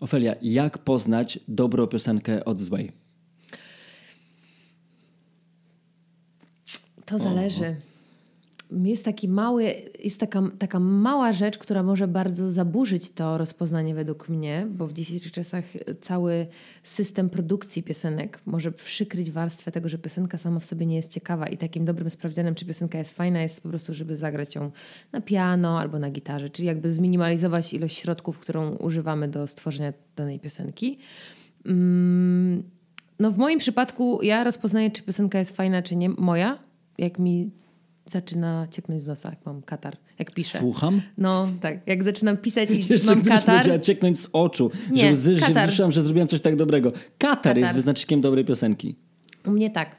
Ofelia, jak poznać dobrą piosenkę od złej? To zależy. Jest taki mały, jest taka, taka mała rzecz, która może bardzo zaburzyć to rozpoznanie według mnie, bo w dzisiejszych czasach cały system produkcji piosenek może przykryć warstwę tego, że piosenka sama w sobie nie jest ciekawa i takim dobrym sprawdzianem, czy piosenka jest fajna, jest po prostu, żeby zagrać ją na piano albo na gitarze, czyli jakby zminimalizować ilość środków, którą używamy do stworzenia danej piosenki. Mm, no w moim przypadku ja rozpoznaję, czy piosenka jest fajna, czy nie moja, jak mi zaczyna cieknąć z nosa, jak mam katar, jak piszę. Słucham? No tak, jak zaczynam pisać i Jeszcze mam katar. cieknąć z oczu, Nie, że łzy katar. wzruszyłam, że zrobiłam coś tak dobrego. Katar, Katar. jest wyznacznikiem dobrej piosenki. U mnie tak.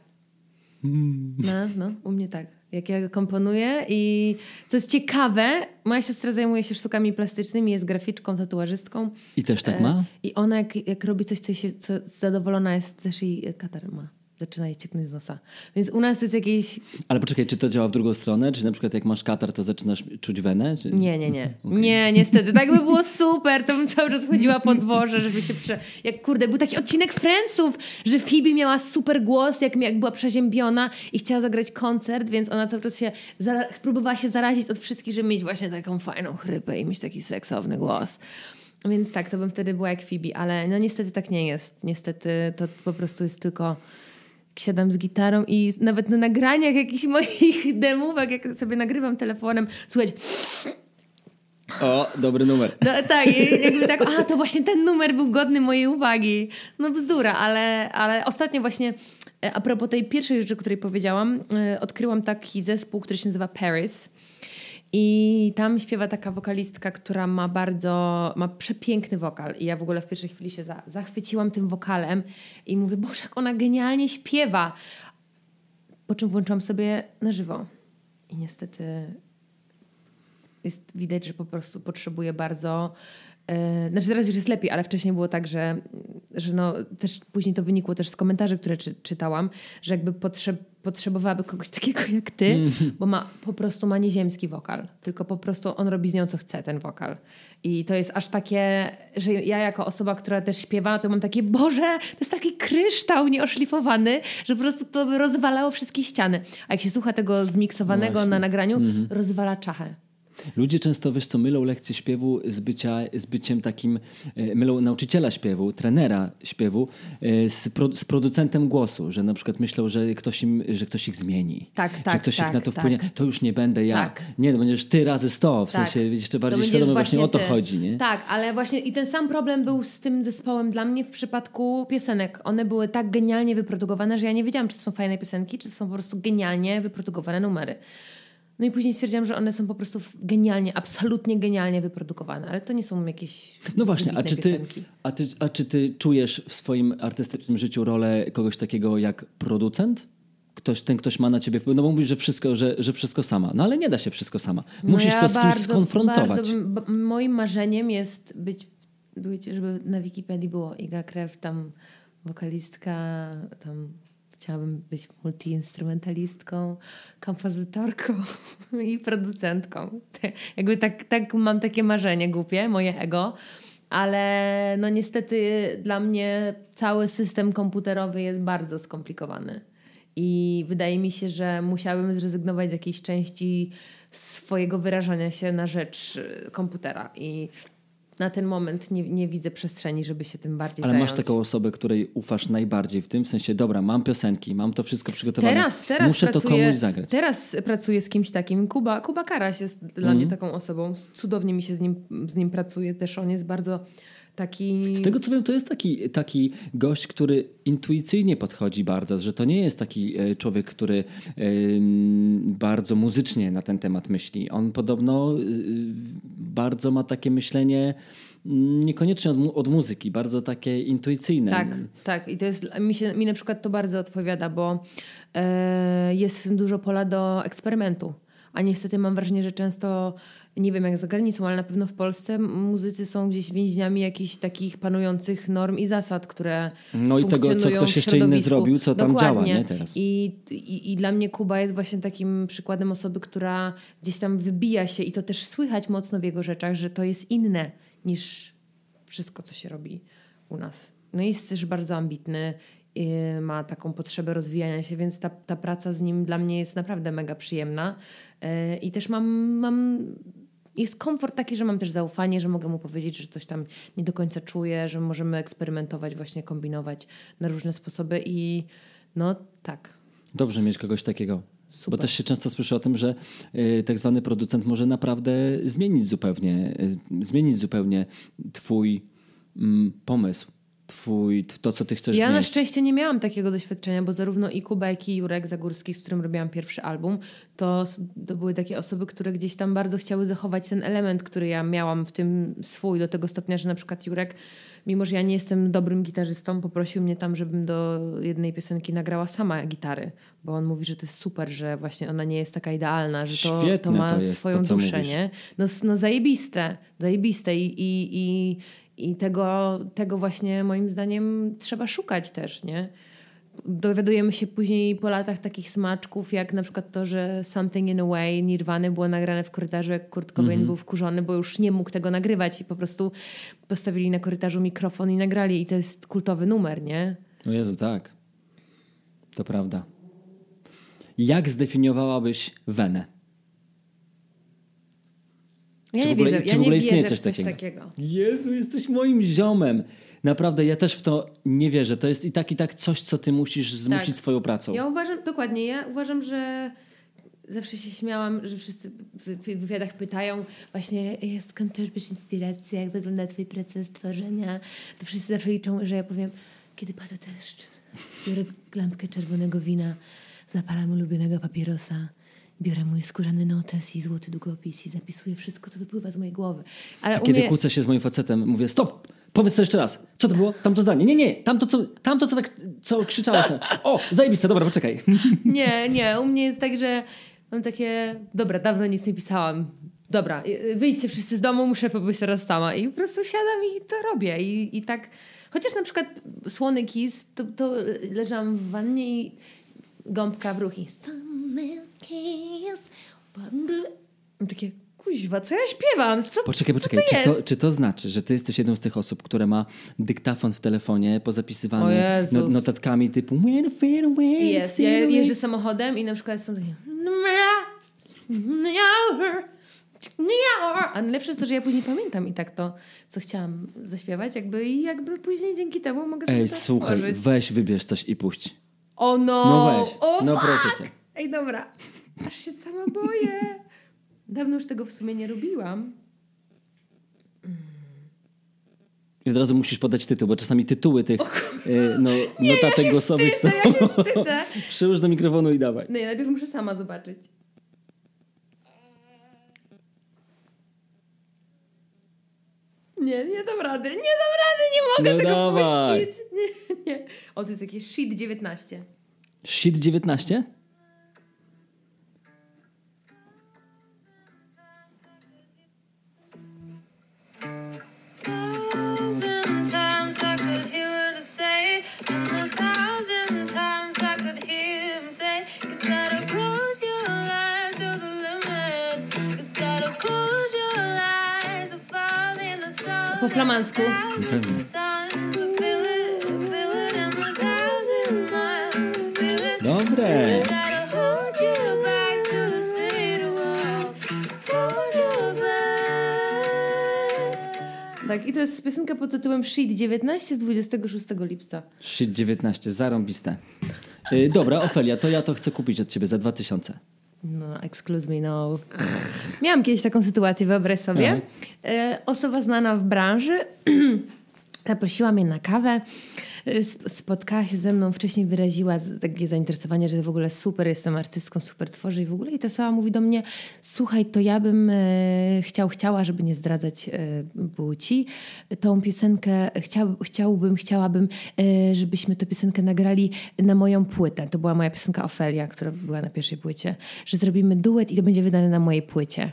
Hmm. No, no, u mnie tak. Jak ja komponuję i co jest ciekawe, moja siostra zajmuje się sztukami plastycznymi, jest graficzką, tatuażystką. I też tak E, ma? I ona jak, jak robi coś, co, się, co zadowolona jest, też jej katar ma. Zaczyna jej cieknąć z nosa. Więc u nas jest jakieś... Ale poczekaj, czy to działa w drugą stronę? Czy na przykład jak masz katar, to zaczynasz czuć wenę? Czy... Nie, nie, nie. Nie, niestety. Tak by było super. To bym cały czas chodziła po dworze, żeby się prze... Jak kurde, był taki odcinek Friendsów, że Phoebe miała super głos, jak, jak była przeziębiona i chciała zagrać koncert, więc ona cały czas się zara... próbowała się zarazić od wszystkich, żeby mieć właśnie taką fajną chrypę i mieć taki seksowny głos. Więc tak, to bym wtedy była jak Phoebe, ale no niestety tak nie jest. Niestety to po prostu jest tylko siadam z gitarą i nawet na nagraniach jakichś moich demówek, jak sobie nagrywam telefonem, słuchać O, dobry numer. no, tak, jakby tak, a to właśnie ten numer był godny mojej uwagi. No bzdura, ale, ale ostatnio właśnie e, a propos tej pierwszej rzeczy, której powiedziałam, e, odkryłam taki zespół, który się nazywa Paris. I tam śpiewa taka wokalistka, która ma bardzo, ma przepiękny wokal. I ja w ogóle w pierwszej chwili się za, zachwyciłam tym wokalem i mówię, Boże, jak ona genialnie śpiewa. Po czym włączyłam sobie na żywo. I niestety jest widać, że po prostu potrzebuje bardzo. Yy, znaczy teraz już jest lepiej, ale wcześniej było tak, że, że no, też później to wynikło też z komentarzy, które czy, czytałam, że jakby potrzeb, potrzebowałaby kogoś takiego jak ty, bo ma po prostu ma nieziemski wokal. Tylko po prostu on robi z nią co chce, ten wokal. I to jest aż takie, że ja jako osoba, która też śpiewa, to mam takie, Boże, to jest taki kryształ nieoszlifowany, że po prostu to by rozwalało wszystkie ściany. A jak się słucha tego zmiksowanego Właśnie. na nagraniu, rozwala czachę. Ludzie często, wiesz co, mylą lekcję śpiewu z, bycia, z byciem takim, e, mylą nauczyciela śpiewu, trenera śpiewu e, z, pro, z producentem głosu, że na przykład myślą, że ktoś, im, że ktoś ich zmieni, Tak, że tak, ktoś tak, ich na to tak. wpłynie, to już nie będę ja. Tak. Nie, to będziesz ty razy sto, w Tak. sensie jeszcze bardziej świadomy, właśnie o to chodzi, nie? Tak, ale właśnie i ten sam problem był z tym zespołem dla mnie w przypadku piosenek. One były tak genialnie wyprodukowane, że ja nie wiedziałam, czy to są fajne piosenki, czy to są po prostu genialnie wyprodukowane numery. No i później stwierdziłam, że one są po prostu genialnie, absolutnie genialnie wyprodukowane, ale to nie są jakieś No właśnie, a czy, ty, piosenki. a, ty, a czy ty czujesz w swoim artystycznym życiu rolę kogoś takiego jak producent? Ktoś, ten ktoś ma na ciebie wpływ, no bo mówisz, że wszystko, że, że wszystko sama. No ale nie da się wszystko sama. No Musisz ja to z kimś bardzo- skonfrontować. Bardzo bym, moim marzeniem jest być, być, żeby na Wikipedii było Iga Krew, tam wokalistka, tam chciałabym być multiinstrumentalistką, kompozytorką i producentką. Jakby tak, tak mam takie marzenie głupie, moje ego. Ale no niestety dla mnie cały system komputerowy jest bardzo skomplikowany. I wydaje mi się, że musiałabym zrezygnować z jakiejś części swojego wyrażania się na rzecz y, komputera. I na ten moment nie, nie widzę przestrzeni, żeby się tym bardziej Ale zająć. masz taką osobę, której ufasz najbardziej w tym sensie, dobra, mam piosenki, mam to wszystko przygotowane. Teraz, teraz Muszę to pracuję, komuś zagrać. Teraz pracuję z kimś takim. Kuba, Kuba Karaś jest dla Mhm. mnie taką osobą. Cudownie mi się z nim, z nim pracuje. Też on jest bardzo taki... Z tego co wiem, to jest taki, taki gość, który intuicyjnie podchodzi bardzo, że to nie jest taki e, człowiek, który em, bardzo muzycznie na ten temat myśli. On podobno y, bardzo ma takie myślenie mm, niekoniecznie od, mu- od muzyki, bardzo takie intuicyjne. Tak, tak. I to jest, mi, się, mi na przykład to bardzo odpowiada, bo e, jest w tym dużo pola do eksperymentu. A niestety mam wrażenie, że często, nie wiem jak za granicą, ale na pewno w Polsce muzycy są gdzieś więźniami jakichś takich panujących norm i zasad, które No i tego, co ktoś jeszcze inny zrobił, co tam Dokładnie. działa, nie, teraz. I, i, I dla mnie Kuba jest właśnie takim przykładem osoby, która gdzieś tam wybija się i to też słychać mocno w jego rzeczach, że to jest inne niż wszystko, co się robi u nas. No i jest też bardzo ambitny, ma taką potrzebę rozwijania się, więc ta, ta praca z nim dla mnie jest naprawdę mega przyjemna. Y, I też mam, mam jest komfort taki, że mam też zaufanie, że mogę mu powiedzieć, że coś tam nie do końca czuję, że możemy eksperymentować, właśnie kombinować na różne sposoby i no tak. Dobrze mieć kogoś takiego. Super. Bo też się często słyszy o tym, że y, tak zwany producent może naprawdę zmienić zupełnie, y, zmienić zupełnie twój mm, pomysł twój, to, co ty chcesz Ja na wnieść. szczęście nie miałam takiego doświadczenia, bo zarówno i Kuba, jak i Jurek Zagórski, z którym robiłam pierwszy album, to, to były takie osoby, które gdzieś tam bardzo chciały zachować ten element, który ja miałam w tym swój, do tego stopnia, że na przykład Jurek, mimo że ja nie jestem dobrym gitarzystą, poprosił mnie tam, żebym do jednej piosenki nagrała sama gitary, bo on mówi, że to jest super, że właśnie ona nie jest taka idealna, że to, Świetne to ma to jest, swoją to, duszę, mówisz. nie? No, no zajebiste, zajebiste i, i, i, i tego, tego właśnie moim zdaniem trzeba szukać też, nie? Dowiadujemy się później po latach takich smaczków, jak na przykład to, że Something in a Way Nirwany było nagrane w korytarzu, jak Kurt Cobain Mhm. był wkurzony, bo już nie mógł tego nagrywać i po prostu postawili na korytarzu mikrofon i nagrali i to jest kultowy numer, nie? O Jezu, tak. To prawda. Jak zdefiniowałabyś wenę? Ja Czy w nie ogóle- wierzę, czy ja w ogóle nie istnieje coś w coś takiego? takiego. Jezu, jesteś moim ziomem. Naprawdę, ja też w to nie wierzę. To jest i tak, i tak coś, co ty musisz zmusić Tak. swoją pracą. Ja uważam, dokładnie, ja uważam, że zawsze się śmiałam, że wszyscy w w wywiadach pytają właśnie skąd czerpiesz inspirację, jak wygląda twój proces tworzenia. To wszyscy zawsze liczą, że ja powiem, kiedy pada deszcz, biorę lampkę czerwonego wina, zapalam ulubionego papierosa, biorę mój skórzany notes i złoty długopis i zapisuję wszystko, co wypływa z mojej głowy. Ale kiedy mnie... kłócę się z moim facetem, mówię stop, powiedz to jeszcze raz. Co to było? Tamto zdanie. Nie, nie, tamto co, tamto, co tak, co krzyczałeś. O, zajebiste, dobra, poczekaj. Nie, nie, u mnie jest tak, że mam takie, dobra, dawno nic nie pisałam. Dobra, y, wyjdźcie wszyscy z domu, muszę pobyć teraz sama. I po prostu siadam i to robię. I, i tak, chociaż na przykład Słony Kiss, to, to leżałam w wannie i gąbka w ruch i takie, kuźwa, co ja śpiewam? Co, Poczekaj, co poczekaj. to Czy to, czy to znaczy, że ty jesteś jedną z tych osób, które ma dyktafon w telefonie pozapisywany no, notatkami typu when I fade away, Jest. see Ja jeżdżę samochodem i na przykład są takie... A najlepsze jest to, że ja później pamiętam i tak to, co chciałam zaśpiewać, jakby i jakby później dzięki temu mogę sobie Ej, to słuchaj, stworzyć. weź wybierz coś i puść. O no! No weź, O, no fuck! proszę cię. Ej, dobra. Aż się sama boję. Dawno już tego w sumie nie robiłam. I od razu musisz podać tytuł, bo czasami tytuły tych y, no, notatek ja głosowych wstydzę, są. ja się wstydzę. Przyłóż do mikrofonu i dawaj. No ja najpierw muszę sama zobaczyć. Nie, nie dam rady, nie dam rady, nie mogę No tego dawaj. puścić. Nie, nie. O, to jest jakieś shit 19. Shit 19? Hold you back. Tak, i to jest piosenka pod tytułem Shit 19 z 26 lipca. Shit 19, zarąbiste. Y, dobra, Ofelia, to ja to chcę kupić od ciebie za 2000. No, excuse me, no. Miałam kiedyś taką sytuację, wyobraź sobie. E, osoba znana w branży zaprosiła mnie na kawę. Sp- Spotkała się ze mną, wcześniej wyraziła takie zainteresowanie, że w ogóle super jestem artystką, super tworzę i w ogóle. I ta osoba mówi do mnie, słuchaj, to ja bym e, chciał, chciała, żeby nie zdradzać e, płci, tą piosenkę chciał, chciałbym, chciałabym, e, żebyśmy tę piosenkę nagrali na moją płytę. To była moja piosenka Ofelia, która była na pierwszej płycie. Że zrobimy duet i to będzie wydane na mojej płycie.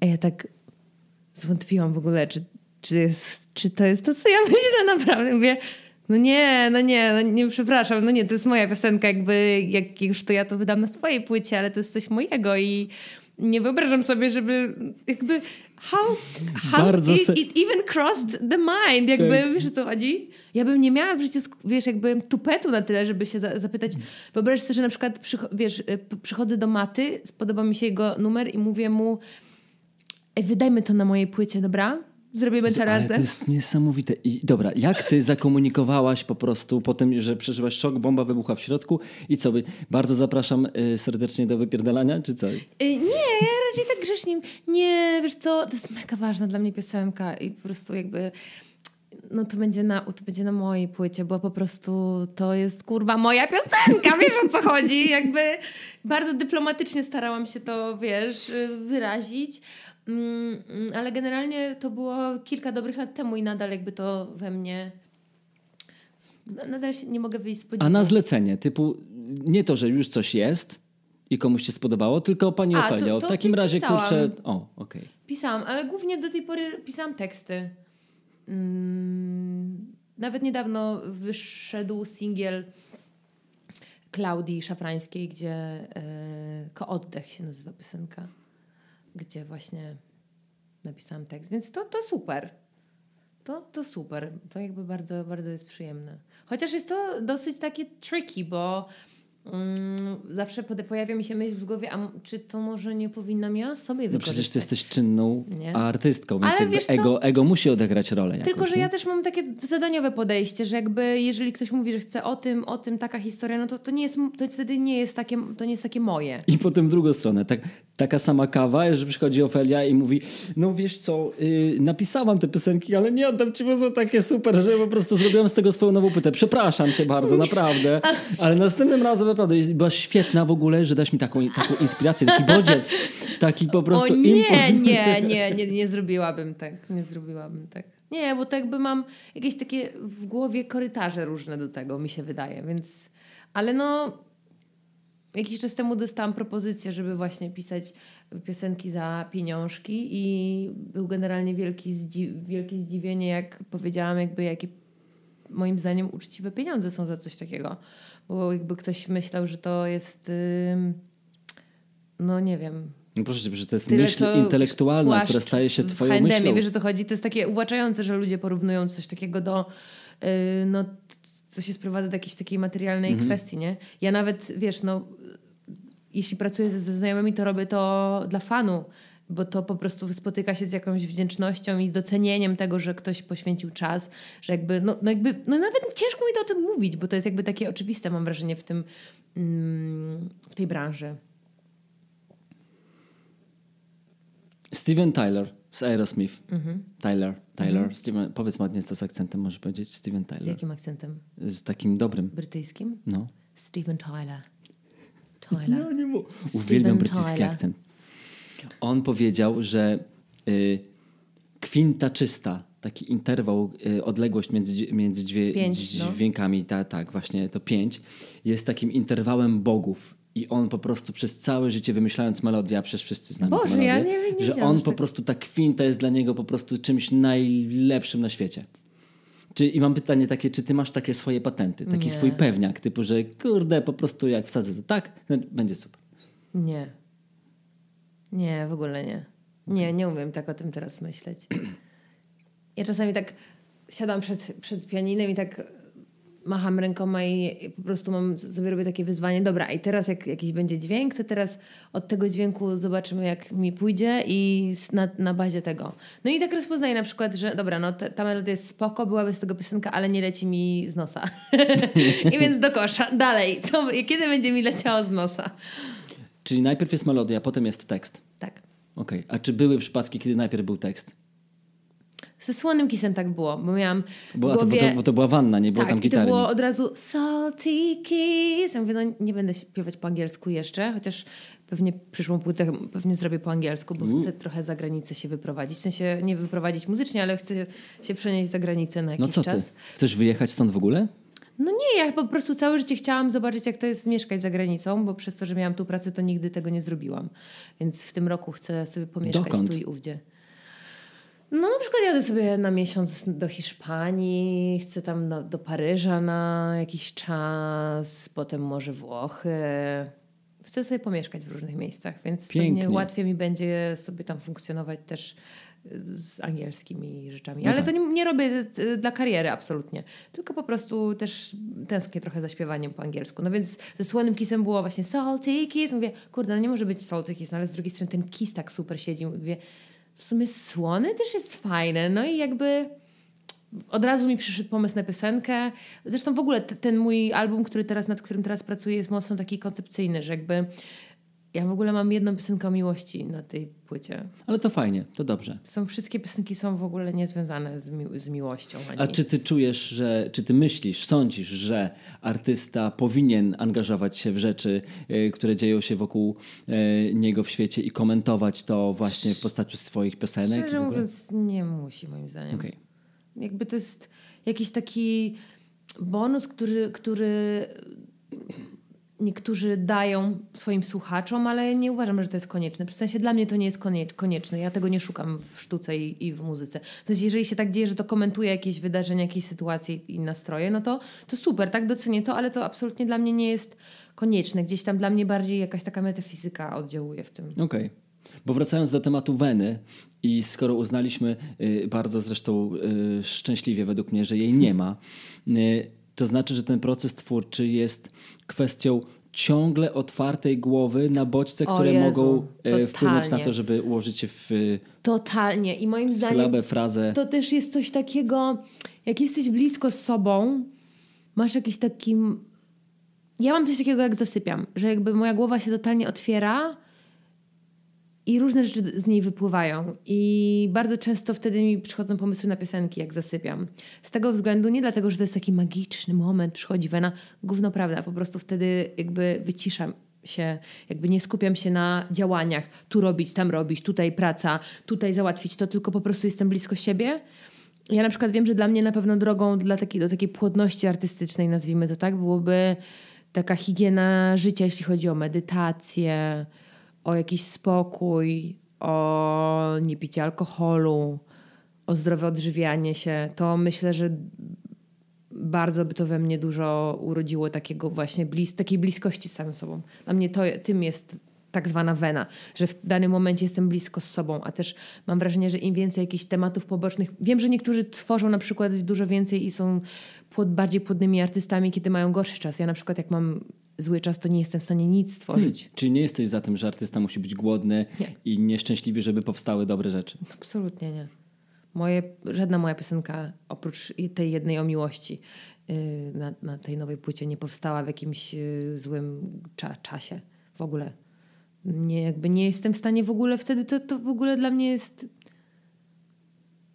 A ja tak zwątpiłam w ogóle, czy, czy, jest, czy to jest to, co ja myślę naprawdę. Mówię, no nie, no nie, no nie, przepraszam, no nie, to jest moja piosenka, jakby jak już to ja to wydam na swojej płycie, ale to jest coś mojego i nie wyobrażam sobie, żeby jakby how, how it, it even crossed the mind, jakby, Tak. wiesz o co chodzi? Ja bym nie miała w życiu, wiesz, jakby tupetu na tyle, żeby się za, zapytać. Wyobraź sobie, że na przykład, przycho- wiesz, p- przychodzę do Maty, spodoba mi się jego numer i mówię mu Ej, wydajmy to na mojej płycie, dobra? Zrobimy to Ale to razem. jest niesamowite. I dobra, jak ty zakomunikowałaś po prostu po tym, że przeżyłaś szok, bomba wybuchła w środku i co? Bardzo zapraszam y, serdecznie do wypierdalania, czy co? Y, Nie, ja raczej tak grzecznie. Nie, wiesz co, to jest mega ważna dla mnie piosenka i po prostu jakby no to będzie na, to będzie na mojej płycie, bo po prostu to jest kurwa moja piosenka, wiesz o co chodzi? Jakby bardzo dyplomatycznie starałam się to, wiesz, wyrazić. Mm, mm, ale generalnie to było kilka dobrych lat temu i nadal jakby to we mnie na- nadal się nie mogę wyjść z A podziwu. na zlecenie, typu nie to, że już coś jest i komuś się spodobało, tylko pani A, to- Ofelio, to w takim razie pisałam. kurczę... O, okej. Pisałam, ale głównie do tej pory pisałam teksty. Mm, nawet niedawno wyszedł singiel Klaudii Szafrańskiej, gdzie e, Ko Oddech się nazywa piosenka, gdzie właśnie napisałam tekst. Więc to, to super. To, to super. To jakby bardzo, bardzo jest przyjemne. Chociaż jest to dosyć takie tricky, bo zawsze pode- pojawia mi się myśl w głowie, a czy to może nie powinnam ja sobie No wykorzystać? przecież ty jesteś czynną Nie. artystką, więc Ale wiesz co? ego, ego musi odegrać rolę Tylko, że nie? ja też mam takie zadaniowe podejście, że jakby jeżeli ktoś mówi, że chce o tym, o tym, taka historia, no to, to nie jest, to wtedy nie jest takie, to nie jest takie moje. I potem w drugą stronę, tak, taka sama kawa, że przychodzi Ofelia i mówi, no wiesz co, yy, napisałam te piosenki, ale nie oddam ci, bo są takie super, że po prostu zrobiłam z tego swoją nową płytę. Przepraszam cię bardzo, naprawdę. Ale następnym razem naprawdę byłaś świetna w ogóle, że dasz mi taką, taką inspirację, taki bodziec, taki po prostu o nie, import. nie, nie, nie, nie zrobiłabym tak, nie zrobiłabym tak. Nie, bo to jakby mam jakieś takie w głowie korytarze różne do tego, mi się wydaje, więc... Ale no... Jakiś czas temu dostałam propozycję, żeby właśnie pisać piosenki za pieniążki i był generalnie wielki zdzi- wielkie zdziwienie, jak powiedziałam, jakby jakie moim zdaniem uczciwe pieniądze są za coś takiego. Bo jakby ktoś myślał, że to jest no nie wiem, No proszę cię, że to jest tyle, myśl intelektualna, która staje się twoją H&M-ie. myślą. Wiesz o co chodzi? To jest takie uwłaczające, że ludzie porównują coś takiego do yy, no, co się sprowadza do jakiejś takiej materialnej Mhm. kwestii, nie? Ja nawet, wiesz, no jeśli pracuję ze, ze znajomymi, to robię to dla fanu, bo to po prostu spotyka się z jakąś wdzięcznością i z docenieniem tego, że ktoś poświęcił czas, że jakby, no, no jakby, no nawet ciężko mi to o tym mówić, bo to jest jakby takie oczywiste, mam wrażenie, w tym, mm, w tej branży. Steven Tyler z Aerosmith. Mhm. Tyler, Tyler. Steven, powiedz ładnie co z akcentem może powiedzieć. Steven Z Tyler. jakim akcentem? Z takim dobrym. Brytyjskim? No. Steven Tyler. Tyler. nie mu. Uwielbiam brytyjski Tyler. akcent. On powiedział, że y, kwinta czysta, taki interwał, y, odległość między, między dźwię, Pięć, no. dźwiękami, ta, tak, właśnie to pięć, jest takim interwałem bogów. I on po prostu przez całe życie wymyślając melodię, a przecież wszyscy znamy Boże, tę ja melodię, nie- nie że on że po tak- prostu, ta kwinta jest dla niego po prostu czymś najlepszym na świecie. Czy, I mam pytanie takie, czy ty masz takie swoje patenty, taki Nie. swój pewniak, typu, że kurde, po prostu jak wsadzę to tak, no, będzie super. Nie. Nie, w ogóle nie. Nie, nie umiem tak o tym teraz myśleć. Ja czasami tak siadam przed, przed pianinem i tak macham rękoma i po prostu mam, sobie robię takie wyzwanie. Dobra, i teraz jak jakiś będzie dźwięk, to teraz od tego dźwięku zobaczymy, jak mi pójdzie i na, na bazie tego. No i tak rozpoznaję na przykład, że dobra, no ta, ta melodia jest spoko, byłaby z tego piosenka, ale nie leci mi z nosa. I więc do kosza. Dalej. Co, kiedy będzie mi leciało z nosa? Czyli najpierw jest melodia, potem jest tekst. Tak. Okej. A czy były przypadki, kiedy najpierw był tekst? Ze słonym kisem tak było, bo miałam Bo, w a to, bo, głowie... to, bo to była wanna, nie było tak, tam i to gitary. było od razu salty kiss. Ja mówię, no nie będę śpiewać po angielsku jeszcze, chociaż pewnie przyszłą płytę pewnie zrobię po angielsku, bo chcę trochę za granicę się wyprowadzić. W sensie nie wyprowadzić muzycznie, ale chcę się przenieść za granicę na jakiś No co ty? czas. Chcesz wyjechać stąd w ogóle? No nie, ja po prostu całe życie chciałam zobaczyć, jak to jest mieszkać za granicą, bo przez to, że miałam tu pracę, to nigdy tego nie zrobiłam. Więc w tym roku chcę sobie pomieszkać Dokąd? tu i ówdzie. No na przykład jadę sobie na miesiąc do Hiszpanii, chcę tam do, do Paryża na jakiś czas, potem może Włochy. Chcę sobie pomieszkać w różnych miejscach, więc Pięknie. pewnie łatwiej mi będzie sobie tam funkcjonować też z angielskimi rzeczami. No Ale tak. to nie, nie robię dla kariery absolutnie. Tylko po prostu też tęsknię trochę za śpiewaniem po angielsku. No więc ze Słonym Kissem było właśnie Salty Kiss. Mówię, kurde, no nie może być Salty Kiss, no ale z drugiej strony ten kiss tak super siedzi. Mówię, w sumie Słony też jest fajne. No i jakby od razu mi przyszedł pomysł na piosenkę. Zresztą w ogóle ten mój album, który teraz, nad którym teraz pracuję, jest mocno taki koncepcyjny, że jakby ja w ogóle mam jedną piosenkę o miłości na tej płycie. Ale to fajnie, to dobrze. Są, wszystkie piosenki są w ogóle niezwiązane z, mi- z miłością. Ani. A czy ty czujesz, że, czy ty myślisz, sądzisz, że artysta powinien angażować się w rzeczy, e, które dzieją się wokół e, niego w świecie i komentować to właśnie w postaci swoich piosenek? Szczerze mówiąc, nie musi moim zdaniem. Okej. Jakby to jest jakiś taki bonus, który, który niektórzy dają swoim słuchaczom, ale nie uważam, że to jest konieczne. W sensie dla mnie to nie jest konie- konieczne. Ja tego nie szukam w sztuce i, i w muzyce. W sensie, jeżeli się tak dzieje, że to komentuje jakieś wydarzenia, jakieś sytuacje i nastroje, no to, to super, tak docenię to, ale to absolutnie dla mnie nie jest konieczne. Gdzieś tam dla mnie bardziej jakaś taka metafizyka oddziałuje w tym. Okej. Bo wracając do tematu Weny i skoro uznaliśmy y, bardzo zresztą y, szczęśliwie według mnie, że jej nie ma, y, to znaczy, że ten proces twórczy jest kwestią ciągle otwartej głowy na bodźce, O które Jezu, mogą y, wpłynąć na to, żeby ułożyć się w, y, Totalnie. I moim zdaniem sylabę, frazę. to też jest coś takiego, jak jesteś blisko z sobą, masz jakiś taki. Ja mam coś takiego, jak zasypiam, że jakby moja głowa się totalnie otwiera i różne rzeczy z niej wypływają. I bardzo często wtedy mi przychodzą pomysły na piosenki, jak zasypiam. Z tego względu, nie dlatego, że to jest taki magiczny moment, przychodzi wena, gówno prawda, po prostu wtedy jakby wyciszam się, jakby nie skupiam się na działaniach, tu robić, tam robić, tutaj praca, tutaj załatwić to, tylko po prostu jestem blisko siebie. Ja na przykład wiem, że dla mnie na pewno drogą dla takiej, do takiej płodności artystycznej, nazwijmy to tak, byłoby taka higiena życia, jeśli chodzi o medytację, o jakiś spokój, o niepicie alkoholu, o zdrowe odżywianie się. To myślę, że bardzo by to we mnie dużo urodziło takiego właśnie blis takiej bliskości z samym sobą. Dla mnie to, tym jest tak zwana wena, że w danym momencie jestem blisko z sobą, a też mam wrażenie, że im więcej jakichś tematów pobocznych, wiem, że niektórzy tworzą na przykład dużo więcej i są płod, bardziej płodnymi artystami, kiedy mają gorszy czas. Ja na przykład jak mam zły czas, to nie jestem w stanie nic stworzyć. Czyli nie jesteś za tym, że artysta musi być głodny Nie. i nieszczęśliwy, żeby powstały dobre rzeczy. Absolutnie nie. Moje, żadna moja piosenka, oprócz tej jednej o miłości, yy, na, na tej nowej płycie nie powstała w jakimś yy, złym cza, czasie. W ogóle. Nie, jakby nie jestem w stanie w ogóle wtedy, to, to w ogóle dla mnie jest...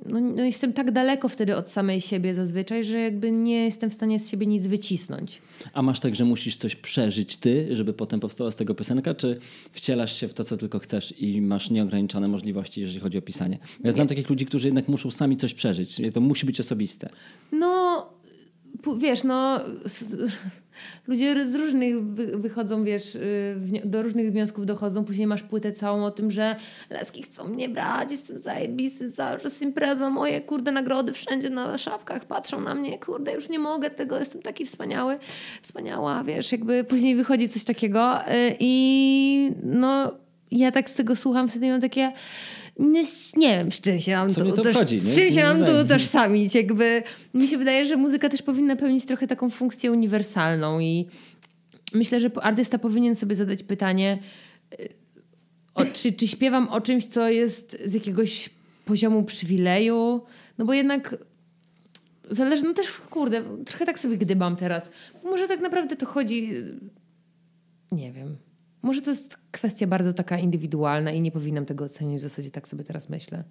No, no jestem tak daleko wtedy od samej siebie zazwyczaj, że jakby nie jestem w stanie z siebie nic wycisnąć. A masz tak, że musisz coś przeżyć ty, żeby potem powstała z tego piosenka, czy wcielasz się w to, co tylko chcesz i masz nieograniczone możliwości, jeżeli chodzi o pisanie? Ja znam takich ludzi, którzy jednak muszą sami coś przeżyć. To musi być osobiste. No, wiesz, no, ludzie z różnych wy- wychodzą, wiesz, y, do różnych wniosków dochodzą. Później masz płytę całą o tym, że laski chcą mnie brać, jestem zajebisty, cały czas impreza, moje kurde nagrody wszędzie na szafkach patrzą na mnie, kurde, już nie mogę tego, jestem taki wspaniały, wspaniała, wiesz, jakby później wychodzi coś takiego y, i no, ja tak z tego słucham, wtedy mam takie... Nie, wiem, z czym się mam Co tu, to toż- obchodzi, nie? z czym się mam tu utożsamić. Jakby mi się wydaje, że muzyka też powinna pełnić trochę taką funkcję uniwersalną i myślę, że artysta powinien sobie zadać pytanie, y, o, czy, czy śpiewam o czymś, co jest z jakiegoś poziomu przywileju, no bo jednak zależy, no też kurde, trochę tak sobie gdybam teraz. Może tak naprawdę to chodzi, y, nie wiem. Może to jest kwestia bardzo taka indywidualna i nie powinnam tego ocenić. W zasadzie tak sobie teraz myślę.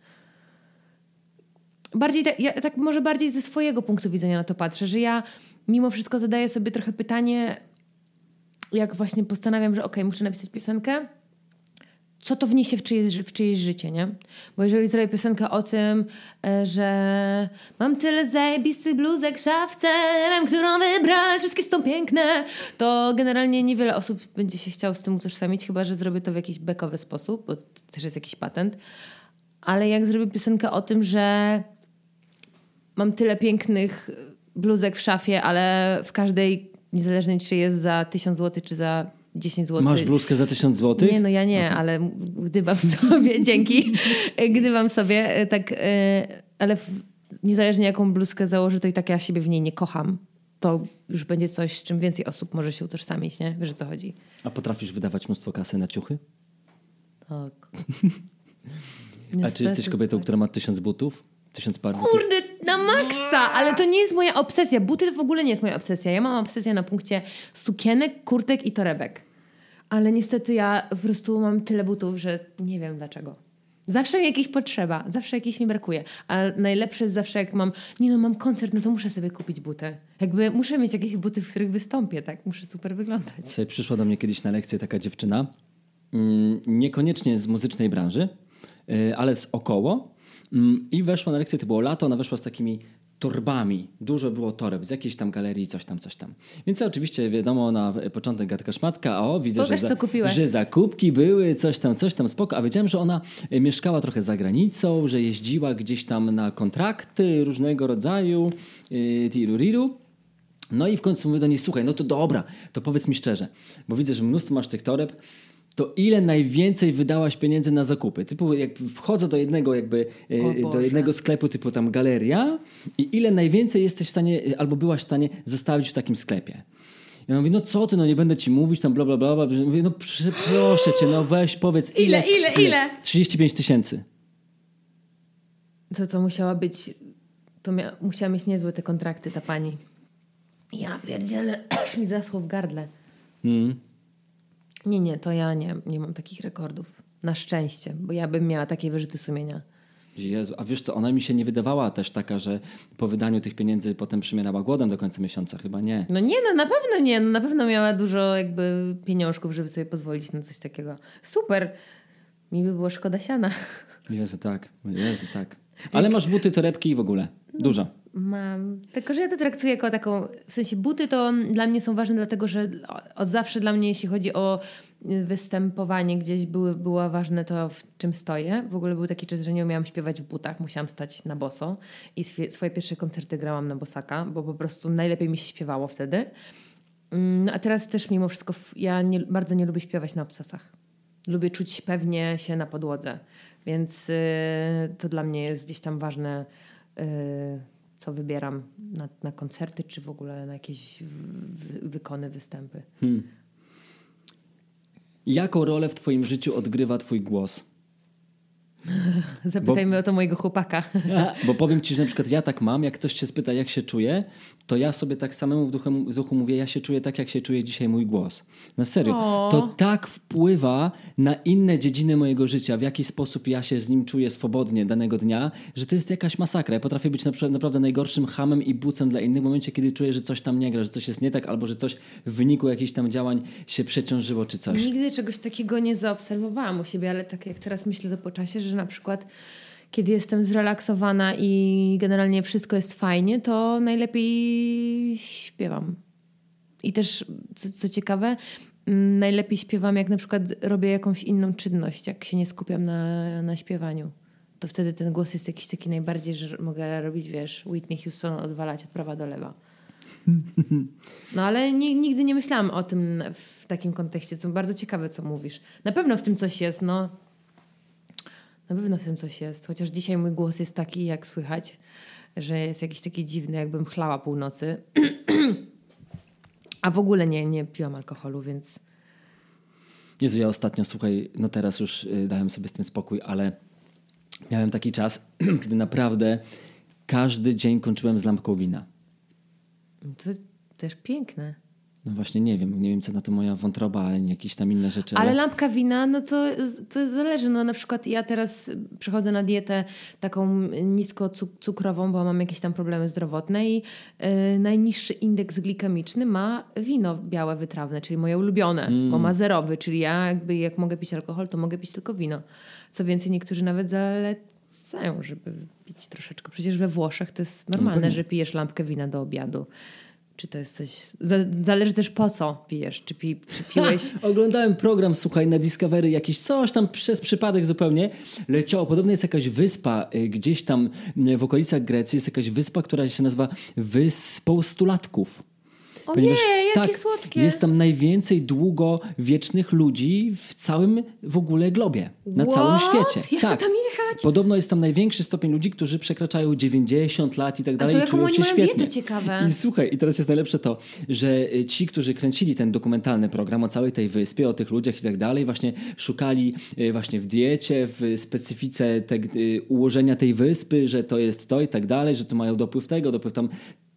Bardziej ja tak może bardziej ze swojego punktu widzenia na to patrzę, że ja mimo wszystko zadaję sobie trochę pytanie, jak właśnie postanawiam, że okej, muszę napisać piosenkę, co to wniesie w czyjeś, w czyjeś życie, nie? Bo jeżeli zrobię piosenkę o tym, e, że mam tyle zajebistych bluzek szafce, nie wiem, którą wybrać, wszystkie są piękne, to generalnie niewiele osób będzie się chciało z tym utożsamić, chyba, że zrobię to w jakiś bekowy sposób, bo też jest jakiś patent. Ale jak zrobię piosenkę o tym, że mam tyle pięknych bluzek w szafie, ale w każdej, niezależnie czy jest za 1000 zł, czy za 10 zł. Masz bluzkę za 1000 zł? Nie, no ja nie, ale m- gdybam sobie, dzięki, gdybam sobie, e, tak, e, ale w, niezależnie jaką bluzkę założę, to i tak ja siebie w niej nie kocham. To już będzie coś, z czym więcej osób może się utożsamić, nie? Wiesz o co chodzi? A potrafisz wydawać mnóstwo kasy na ciuchy? Tak. A czy jesteś kobietą, która ma 1000 butów? 1000 par butów? Kurde, na maksa! Ale to nie jest moja obsesja. Buty to w ogóle nie jest moja obsesja. Ja mam obsesję na punkcie sukienek, kurtek i torebek. Ale niestety ja po prostu mam tyle butów, że nie wiem dlaczego. Zawsze mi jakieś potrzeba, zawsze jakieś mi brakuje. A najlepsze jest zawsze jak mam, nie no mam koncert, no to muszę sobie kupić buty. Jakby muszę mieć jakieś buty, w których wystąpię, tak? Muszę super wyglądać. Sobie przyszła do mnie kiedyś na lekcję taka dziewczyna, mm, niekoniecznie z muzycznej branży, y, ale z około. Mm, I weszła na lekcję, to było lato, ona weszła z takimi torbami. Dużo było toreb z jakiejś tam galerii, coś tam, coś tam. Więc oczywiście wiadomo, na początek gadka szmatka, o, widzę, Pokaż, że, kupiłaś. że zakupki były, coś tam, coś tam, spoko. A wiedziałem, że ona y, mieszkała trochę za granicą, że jeździła gdzieś tam na kontrakty różnego rodzaju, yy, tiru-riru. No i w końcu mówię do niej, słuchaj, no to dobra, to powiedz mi szczerze, bo widzę, że mnóstwo masz tych toreb, to ile najwięcej wydałaś pieniędzy na zakupy? Typu jak wchodzę do jednego jakby, e, do jednego sklepu typu tam galeria i ile najwięcej jesteś w stanie, e, albo byłaś w stanie zostawić w takim sklepie? I ona mówi, no co ty, no nie będę ci mówić, tam bla, bla, bla, bla. Mówię, no przeproszę cię, no weź, powiedz ile. Ile, ile, ile? 35 tysięcy. To to musiała być, to mia, musiała mieć niezłe te kontrakty ta pani. Ja pierdzielę, aż mi zaschło w gardle. Mm. Nie, nie, to ja nie, nie mam takich rekordów. Na szczęście, bo ja bym miała takie wyrzuty sumienia. Jezu, a wiesz co, ona mi się nie wydawała też taka, że po wydaniu tych pieniędzy potem przymierała głodem do końca miesiąca, chyba nie. No nie, no na pewno nie. No na pewno miała dużo jakby pieniążków, żeby sobie pozwolić na coś takiego. Super. Mi by było szkoda siana. Jezu, tak, Jezu, tak. Ale masz buty, torebki i w ogóle. Dużo. Mam. Tylko, że ja to traktuję jako taką. W sensie buty to dla mnie są ważne, dlatego że od zawsze dla mnie, jeśli chodzi o występowanie gdzieś, były, było ważne to, w czym stoję. W ogóle był taki czas, że nie umiałam śpiewać w butach, musiałam stać na boso. I swie, swoje pierwsze koncerty grałam na bosaka, bo po prostu najlepiej mi się śpiewało wtedy. Mm, A teraz też mimo wszystko ja nie, bardzo nie lubię śpiewać na obcasach. Lubię czuć pewnie się na podłodze, więc y, to dla mnie jest gdzieś tam ważne, y, co wybieram na, na koncerty, czy w ogóle na jakieś wykony, występy. Jaką rolę w twoim życiu odgrywa twój głos? Zapytajmy o to mojego chłopaka. Bo powiem ci, że na przykład ja tak mam, jak ktoś się spyta, jak się czuję, to ja sobie tak samemu w duchu, w duchu mówię, ja się czuję tak, jak się czuje dzisiaj mój głos. Na serio. O. To tak wpływa na inne dziedziny mojego życia, w jaki sposób ja się z nim czuję swobodnie danego dnia, że to jest jakaś masakra. Ja potrafię być na przykład naprawdę najgorszym hamem i bucem dla innych w momencie, kiedy czuję, że coś tam nie gra, że coś jest nie tak, albo że coś w wyniku jakichś tam działań się przeciążyło, czy coś. Nigdy czegoś takiego nie zaobserwowałam u siebie, ale tak jak teraz myślę to po czasie, że na przykład kiedy jestem zrelaksowana i generalnie wszystko jest fajnie, to najlepiej śpiewam. I też, co, co ciekawe, mm, najlepiej śpiewam, jak na przykład robię jakąś inną czynność, jak się nie skupiam na, na śpiewaniu. To wtedy ten głos jest jakiś taki najbardziej, że mogę robić, wiesz, Whitney Houston odwalać od prawa do lewa. No ale ni- nigdy nie myślałam o tym w takim kontekście. To bardzo ciekawe, co mówisz. Na pewno w tym coś jest, no. Na pewno w tym coś jest. Chociaż dzisiaj mój głos jest taki, jak słychać, że jest jakiś taki dziwny, jakbym chlała północy. A w ogóle nie, nie piłam alkoholu, więc Jezu, ja ostatnio, słuchaj, no teraz już y, dałem sobie z tym spokój, ale miałem taki czas, kiedy naprawdę każdy dzień kończyłem z lampką wina. to jest też piękne. No właśnie nie wiem, nie wiem co na to moja wątroba, ani jakieś tam inne rzeczy. Ale lampka wina, no to, to zależy. No na przykład ja teraz przechodzę na dietę taką nisko cuk- cukrową, bo mam jakieś tam problemy zdrowotne i y, najniższy indeks glikemiczny ma wino białe wytrawne, czyli moje ulubione, bo ma zerowy, czyli ja jakby jak mogę pić alkohol, to mogę pić tylko wino. Co więcej, niektórzy nawet zalecają, żeby pić troszeczkę. Przecież we Włoszech to jest normalne, pewnie. że pijesz lampkę wina do obiadu. Czy to jest coś... za- Zależy też po co pijesz. Czy, pi, czy piłeś... Oglądałem program, słuchaj, na Discovery, jakiś coś tam przez przypadek zupełnie leciało. Podobno jest jakaś wyspa y, gdzieś tam y, w okolicach Grecji, jest jakaś wyspa, która się nazywa Wyspą Stulatków. Ojej, jakie słodkie. Jest tam najwięcej długowiecznych ludzi w całym w ogóle globie. Na What? całym świecie. Ja tak. tam jechać. Podobno jest tam największy stopień ludzi, którzy przekraczają 90 lat i tak dalej. to i czują się świetnie. dietę ciekawe. I słuchaj, i teraz jest najlepsze to, że y, ci, którzy kręcili ten dokumentalny program o całej tej wyspie, o tych ludziach i tak dalej, właśnie szukali y, właśnie w diecie, w specyfice te, y, ułożenia tej wyspy, że to jest to i tak dalej, że tu mają dopływ tego, dopływ tam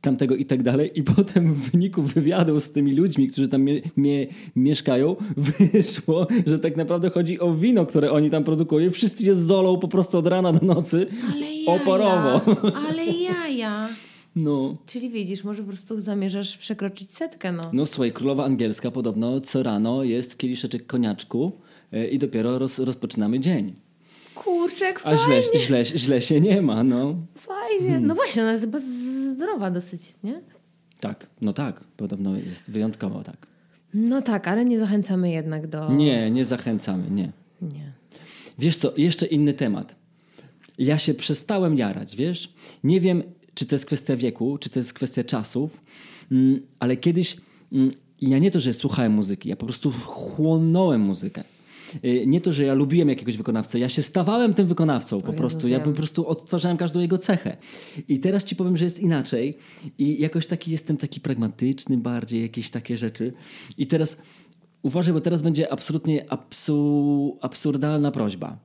tamtego i tak dalej i potem w wyniku wywiadu z tymi ludźmi, którzy tam mie- mie- mieszkają, wyszło, że tak naprawdę chodzi o wino, które oni tam produkują. Wszyscy je zolą po prostu od rana do nocy Ale jaja. oporowo. Ale jaja. No. Czyli widzisz, może po prostu zamierzasz przekroczyć setkę, no. No słuchaj, królowa angielska podobno co rano jest kieliszeczek koniaczku e, i dopiero roz, rozpoczynamy dzień. Kurczek, A źle, fajnie, źle, źle się nie ma, no. fajnie. No właśnie, ona jest chyba zdrowa dosyć, nie? Tak, no tak, podobno jest wyjątkowo tak. No tak, ale nie zachęcamy jednak do... Nie, nie zachęcamy, nie. Nie. Wiesz co, jeszcze inny temat. Ja się przestałem jarać, wiesz? Nie wiem, czy to jest kwestia wieku, czy to jest kwestia czasów, mm, ale kiedyś mm, ja nie to, że słuchałem muzyki, ja po prostu chłonąłem muzykę. Y, Nie to, że ja lubiłem jakiegoś wykonawcę, ja się stawałem tym wykonawcą po Jezu, prostu. Ja wiem. po prostu odtwarzałem każdą jego cechę. I teraz ci powiem, że jest inaczej i jakoś taki jestem taki pragmatyczny bardziej, jakieś takie rzeczy. I teraz uważaj, bo teraz będzie absolutnie absu, absurdalna prośba.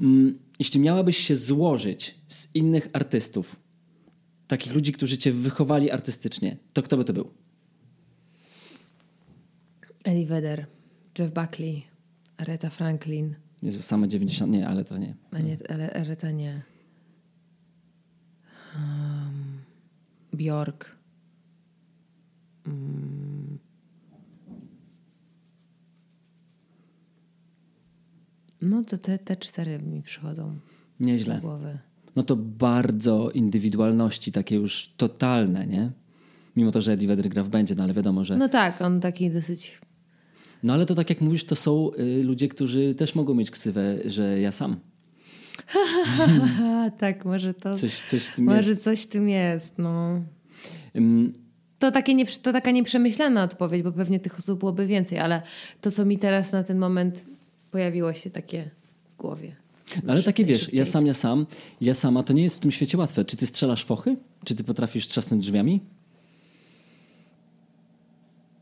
Mm, Jeśli miałabyś się złożyć z innych artystów, takich ludzi, którzy cię wychowali artystycznie, to kto by to był? Eddie Vedder, Jeff Buckley, Aretha Franklin. Jezu, same 90, nie, ale to nie. A nie, ale Aretha nie. Um, Bjork. Mm. No to te, te cztery mi przychodzą do Nieźle. głowy. No to bardzo indywidualności takie już totalne, nie? Mimo to, że Eddie Vedder gra w będzie, no ale wiadomo, że... No tak, on taki dosyć... No ale to tak jak mówisz, to są y, ludzie, którzy też mogą mieć ksywę, że ja sam. Tak, może to... Coś, coś w tym może jest. coś w tym jest, no. To, takie nie, to taka nieprzemyślana odpowiedź, bo pewnie tych osób byłoby więcej, ale to, co mi teraz na ten moment pojawiło się takie w głowie. No ale takie wiesz, ja sam, ja sam, ja sama, to nie jest w tym świecie łatwe. Czy ty strzelasz fochy? Czy ty potrafisz trzasnąć drzwiami?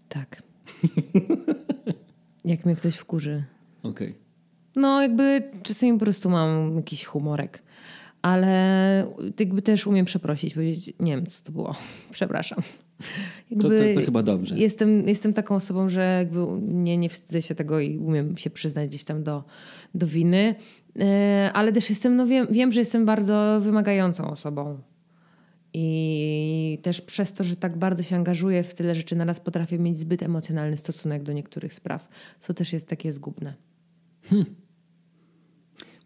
Tak. Jak mnie ktoś wkurzy. Okej. No, jakby czasami po prostu mam jakiś humorek. Ale jakby też umiem przeprosić, powiedzieć, nie wiem, co to było. Przepraszam. To, to, to chyba dobrze. Jestem, jestem taką osobą, że jakby nie, nie wstydzę się tego i umiem się przyznać gdzieś tam do, do winy. E, Ale też jestem, no wiem, wiem, że jestem bardzo wymagającą osobą. I też przez to, że tak bardzo się angażuję w tyle rzeczy, naraz potrafię mieć zbyt emocjonalny stosunek do niektórych spraw, co też jest takie zgubne.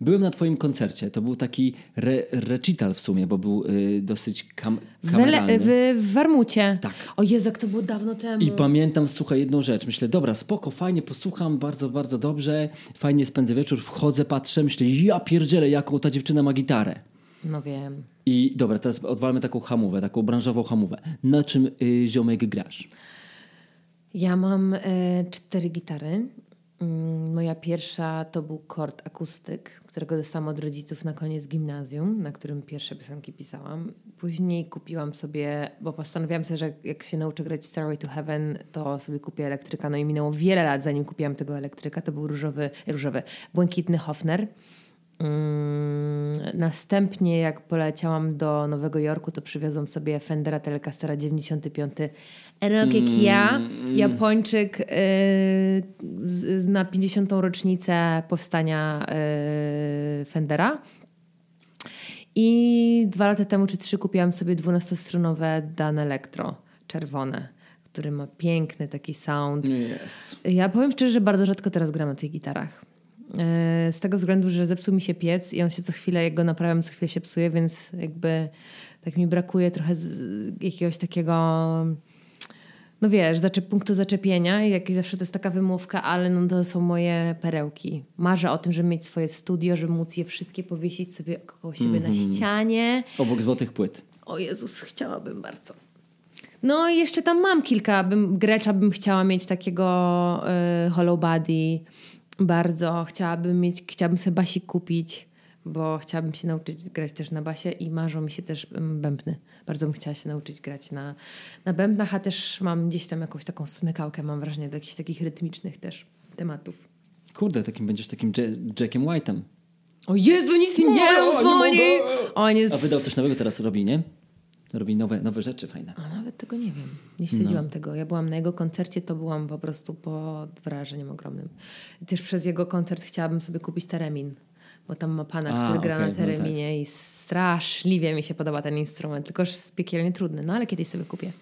Byłem na twoim koncercie. To był taki re, recital w sumie, bo był y, dosyć kam, W, kameralny. w, w Warmucie. Tak. O Jezu, jak to było dawno temu. I pamiętam, słuchaj, jedną rzecz. Myślę, dobra, spoko, fajnie, posłucham, bardzo, bardzo dobrze. Fajnie spędzę wieczór, wchodzę, patrzę, myślę, ja pierdzielę, jaką ta dziewczyna ma gitarę. No wiem. I dobra, teraz odwalmy taką hamówę, taką branżową hamówę. Na czym y, ziomek grasz? Ja mam e, cztery gitary. Mm, Moja pierwsza to był kord akustyk, którego dostałam od rodziców na koniec gimnazjum, na którym pierwsze piosenki pisałam. Później kupiłam sobie, bo postanowiłam sobie, że jak się nauczę grać Stairway to Heaven, to sobie kupię elektryka. No i minęło wiele lat, zanim kupiłam tego elektryka. To był różowy, różowy błękitny Hofner. Mm, Następnie, jak poleciałam do Nowego Jorku, to przywiozłam sobie Fendera Telecastera 95 rok jak ja, Japończyk yy, z, z, na 50. rocznicę powstania yy, Fendera. I dwa lata temu czy trzy kupiłam sobie 12-strunowe Dan Electro czerwone, który ma piękny taki sound. Yes. Ja powiem szczerze, że bardzo rzadko teraz gram na tych gitarach. E, Z tego względu, że zepsuł mi się piec i on się co chwilę, jak go naprawiam, co chwilę się psuje, więc jakby tak mi brakuje trochę jakiegoś takiego, no wiesz, zaczep, punktu zaczepienia i jak zawsze to jest taka wymówka, ale no to są moje perełki. Marzę o tym, żeby mieć swoje studio, żeby móc je wszystkie powiesić sobie koło siebie na ścianie. Obok złotych płyt. O Jezus, chciałabym bardzo. No i jeszcze tam mam kilka. Bym, Grecza bym chciała mieć takiego y, hollow body. Bardzo. Chciałabym mieć, chciałabym sobie basik kupić, bo chciałabym się nauczyć grać też na basie i marzą mi się też mm, bębny. Bardzo bym chciała się nauczyć grać na, na bębnach, a też mam gdzieś tam jakąś taką smykałkę, mam wrażenie, do jakichś takich rytmicznych też tematów. Kurde, takim będziesz takim Ja- Jackiem White'em. O Jezu, nic nie mogę, mów nie o mogę. niej! On jest... A wydał coś nowego teraz robi, nie? Robi nowe, nowe rzeczy fajne. A nawet tego nie wiem. Nie śledziłam tego. Ja byłam na jego koncercie, to byłam po prostu pod wrażeniem ogromnym. Też przez jego koncert chciałabym sobie kupić teremin, bo tam ma pana, A, który gra na no tak. tereminie i straszliwie mi się podoba ten instrument, tylko jest piekielnie trudny, no ale kiedyś sobie kupię.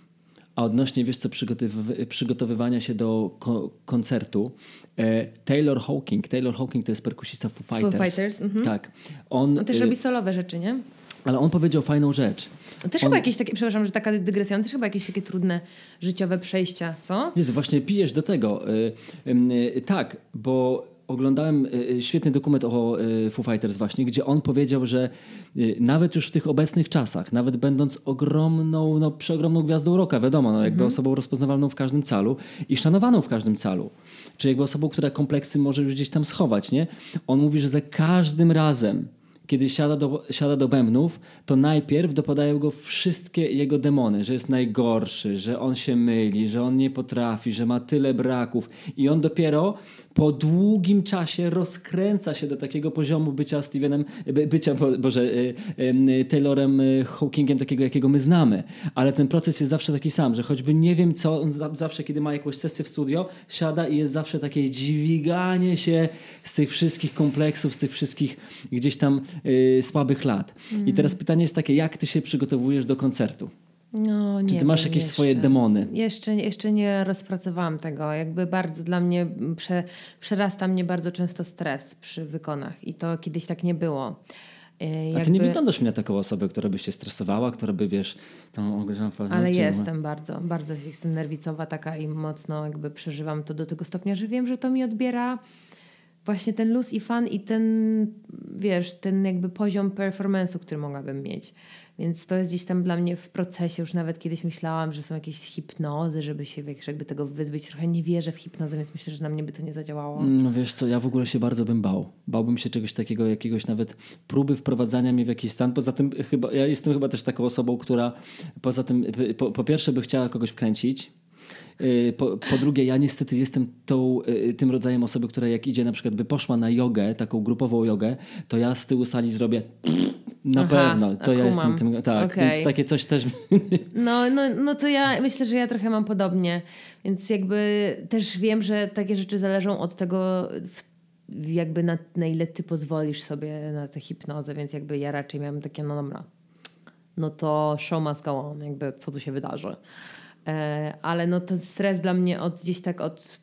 A odnośnie, wiesz co, przygotowyw- przygotowywania się do ko- koncertu, e, Taylor Hawking, Taylor Hawking to jest perkusista Foo Fighters. Fighters, mhm. Tak. On, On też e, robi solowe rzeczy, nie? Ale on powiedział fajną rzecz. No też On- chyba jakieś takie, przepraszam, że taka dygresja, on też chyba jakieś takie trudne życiowe przejścia, co? Jezu, właśnie pijesz do tego. Y, y, y, tak, bo oglądałem y, y, świetny dokument o y, Foo Fighters właśnie, gdzie on powiedział, że nawet już w tych obecnych czasach, nawet będąc ogromną, no przeogromną gwiazdą rocka, wiadomo, no, jakby osobą rozpoznawalną w każdym calu i szanowaną w każdym calu, czy jakby osobą, która kompleksy może już gdzieś tam schować, nie? On mówi, że za każdym razem kiedy siada do, siada do bębnów, to najpierw dopadają go wszystkie jego demony, że jest najgorszy, że on się myli, że on nie potrafi, że ma tyle braków i on dopiero po długim czasie rozkręca się do takiego poziomu bycia Stevenem, by, bycia, bo- Boże, y, y, Taylorem y, Hawkingiem, takiego jakiego my znamy. Ale ten proces jest zawsze taki sam, że choćby nie wiem co, on za, zawsze kiedy ma jakąś sesję w studio, siada i jest zawsze takie dźwiganie się z tych wszystkich kompleksów, z tych wszystkich gdzieś tam y, słabych lat. I teraz pytanie jest takie, jak ty się przygotowujesz do koncertu? No, nie Czy ty masz jakieś jeszcze. swoje demony? Jeszcze, jeszcze nie rozpracowałam tego. Jakby bardzo dla mnie prze, przerasta mnie bardzo często stres przy wykonach i to kiedyś tak nie było. E, A Jakby, ty nie wyglądasz mi na taką osobę, która by się stresowała, która by, wiesz, tam ogryzała fazę. ale jestem bardzo, bardzo jestem nerwicowa taka i mocno jakby przeżywam to do tego stopnia, że wiem, że to mi odbiera właśnie ten luz i fan i ten, wiesz, ten jakby poziom performance'u, który mogłabym mieć. Więc to jest gdzieś tam dla mnie w procesie. Już nawet kiedyś myślałam, że są jakieś hipnozy, żeby się wiesz, jakby tego wyzbyć. Trochę nie wierzę w hipnozę, więc myślę, że na mnie by to nie zadziałało. No wiesz co, ja w ogóle się bardzo bym bał. Bałbym się czegoś takiego, jakiegoś nawet próby wprowadzania mnie w jakiś stan. Poza tym chyba, ja jestem chyba też taką osobą, która poza tym, po, po pierwsze by chciała kogoś wkręcić, Po, po drugie, ja niestety jestem tą, yy, tym rodzajem osoby, która jak idzie na przykład by poszła na jogę, taką grupową jogę, to ja z tyłu sali zrobię na Aha, pewno. To ja jestem tym, tak, Okej. więc takie coś też No, no, no to ja myślę, że ja trochę mam podobnie. Więc jakby też wiem, że takie rzeczy zależą od tego, jakby na, na ile ty pozwolisz sobie na tę hipnozę, więc jakby ja raczej miałam takie, no dobra, no to show must go on, jakby co tu się wydarzy. E, ale no to stres dla mnie od gdzieś tak od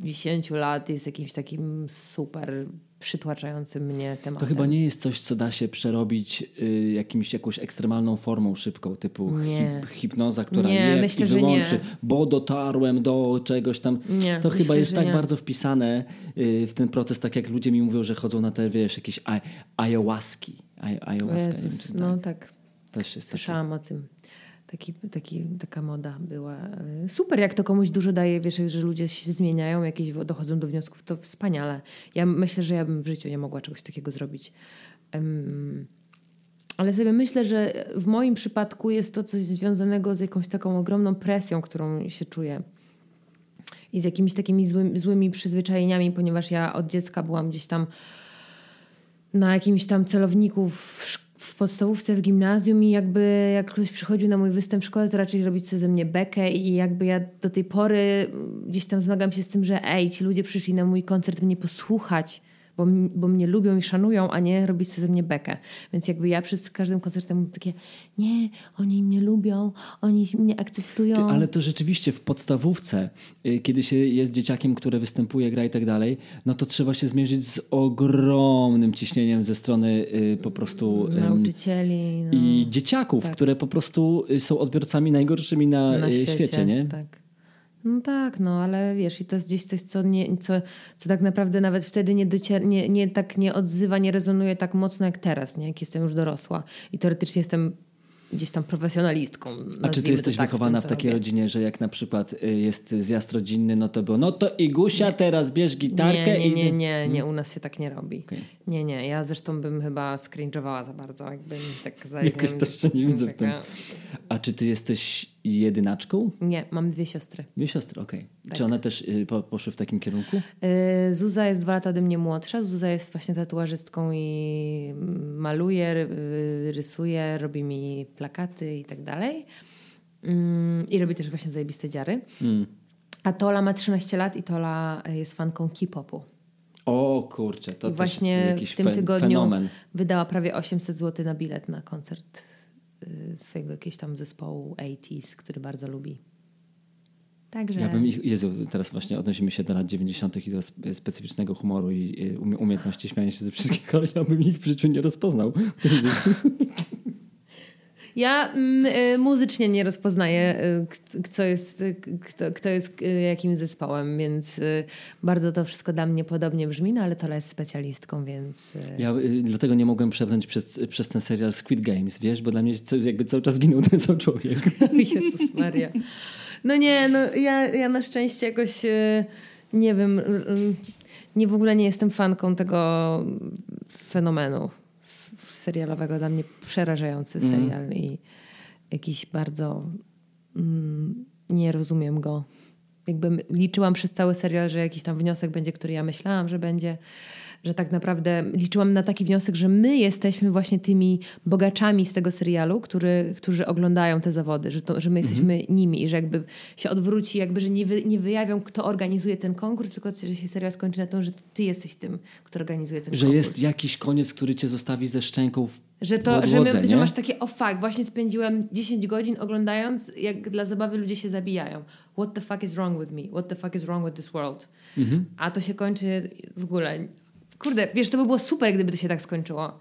10 lat jest jakimś takim super przytłaczającym mnie tematem. To chyba nie jest coś, co da się przerobić y, jakimś, jakąś ekstremalną formą szybką, typu hip, hipnoza, która Nie, je myślę, i że nie. wyłączy, bo dotarłem do czegoś tam. Nie, to myślę, chyba jest tak nie. bardzo wpisane y, w ten proces, tak jak ludzie mi mówią, że chodzą na te, wiesz, jakieś aj- ayahuaski. Aj- Ayahuasca, nie wiem, Jezus, czy no tak. tak. Też jest taki. Słyszałam o tym. Taki, taki, taka moda była. Super, jak to komuś dużo daje, wiesz, że ludzie się zmieniają, jakieś dochodzą do wniosków, to wspaniale. Ja myślę, że ja bym w życiu nie mogła czegoś takiego zrobić. Em, ale sobie myślę, że w moim przypadku jest to coś związanego z jakąś taką ogromną presją, którą się czuję. I z jakimiś takimi złymi, złymi przyzwyczajeniami, ponieważ ja od dziecka byłam gdzieś tam na jakimś tam celowniku w, szk- w podstawówce, w gimnazjum i jakby jak ktoś przychodził na mój występ w szkole, to raczej robić sobie ze mnie bekę i jakby ja do tej pory gdzieś tam zmagam się z tym, że ej, ci ludzie przyszli na mój koncert mnie posłuchać, bo, bo mnie lubią i szanują, a nie robić sobie ze mnie bekę. Więc jakby ja przed każdym koncertem mówię takie, nie, oni mnie lubią, oni mnie akceptują. Ty, ale to rzeczywiście w podstawówce, y, kiedy się jest dzieciakiem, które występuje, gra i tak dalej, no to trzeba się zmierzyć z ogromnym ciśnieniem ze strony y, po prostu Nauczycieli. No. i dzieciaków, tak. które po prostu y, są odbiorcami najgorszymi na, na świecie, świecie, nie? Tak. No tak, no ale wiesz, i to jest gdzieś coś, co, nie, co, co tak naprawdę nawet wtedy nie, docier- nie, nie tak nie odzywa, nie rezonuje tak mocno jak teraz, nie? jak jestem już dorosła. I teoretycznie jestem gdzieś tam profesjonalistką. A czy ty jesteś tak, wychowana tym, w, takiej robię. rodzinie, że jak na przykład y, jest zjazd rodzinny, no to było, no to Igusia, teraz bierz gitarkę Nie, nie, i... nie, nie, nie, u nas się tak nie robi. Okej. Nie, nie, ja zresztą bym chyba scringe'owała za bardzo, jakby mi tak Jakoś to jeszcze nie widzę w tym. A czy ty jesteś jedynaczką? Nie, mam dwie siostry. Dwie siostry, okej. Tak. Czy one też y, po, poszły w takim kierunku? Y, Zuza jest dwa lata ode mnie młodsza. Zuza jest właśnie tatuażystką i maluje, ry- rysuje, robi mi plakaty i tak dalej. Mm, I robi też właśnie zajebiste dziary. Mm. A Tola ma 13 lat i Tola y, jest fanką K-popu. O kurczę, to I też właśnie jest jakiś w tym tygodniu fenomen. wydała prawie 800 zł na bilet na koncert y, swojego jakiegoś tam zespołu 80s, który bardzo lubi. Także Ja bym ich, Jezu, teraz właśnie odnosimy się do lat 90. i do spe- specyficznego humoru i y, umie- umiejętności śmiania się ze wszystkich, ale ja bym ich w życiu nie rozpoznał. Ja mm, y, muzycznie nie rozpoznaję, y, kto jest, y, kto, kto jest jakim zespołem, więc bardzo to wszystko dla mnie podobnie brzmi, no ale Tola jest specjalistką, więc... Ja dlatego nie mogłem przebrnąć przez, przez ten serial Squid Games, wiesz, bo dla mnie jakby cały czas ginął ten sam człowiek. Jezus Maria. No nie, no ja, ja na szczęście jakoś nie wiem, nie w ogóle nie jestem fanką tego fenomenu serialowego. Dla mnie przerażający Mhm. serial i jakiś bardzo mm, nie rozumiem go. Jakby m- liczyłam przez cały serial, że jakiś tam wniosek będzie, który ja myślałam, że będzie. Że tak naprawdę liczyłam na taki wniosek, że my jesteśmy właśnie tymi bogaczami z tego serialu, który, którzy oglądają te zawody, że, to, że my jesteśmy nimi i że jakby się odwróci, jakby, że nie, wy, nie wyjawią, kto organizuje ten konkurs, tylko że się serial skończy na tym, że ty jesteś tym, kto organizuje ten Że konkurs. jest jakiś koniec, który cię zostawi ze szczęką w Że, to, że, podłodze, my, że masz takie, o fuck, właśnie spędziłem 10 godzin oglądając, jak dla zabawy ludzie się zabijają. What the fuck is wrong with me? What the fuck is wrong with this world? Mhm. A to się kończy w ogóle. Kurde, wiesz, to by było super, gdyby to się tak skończyło.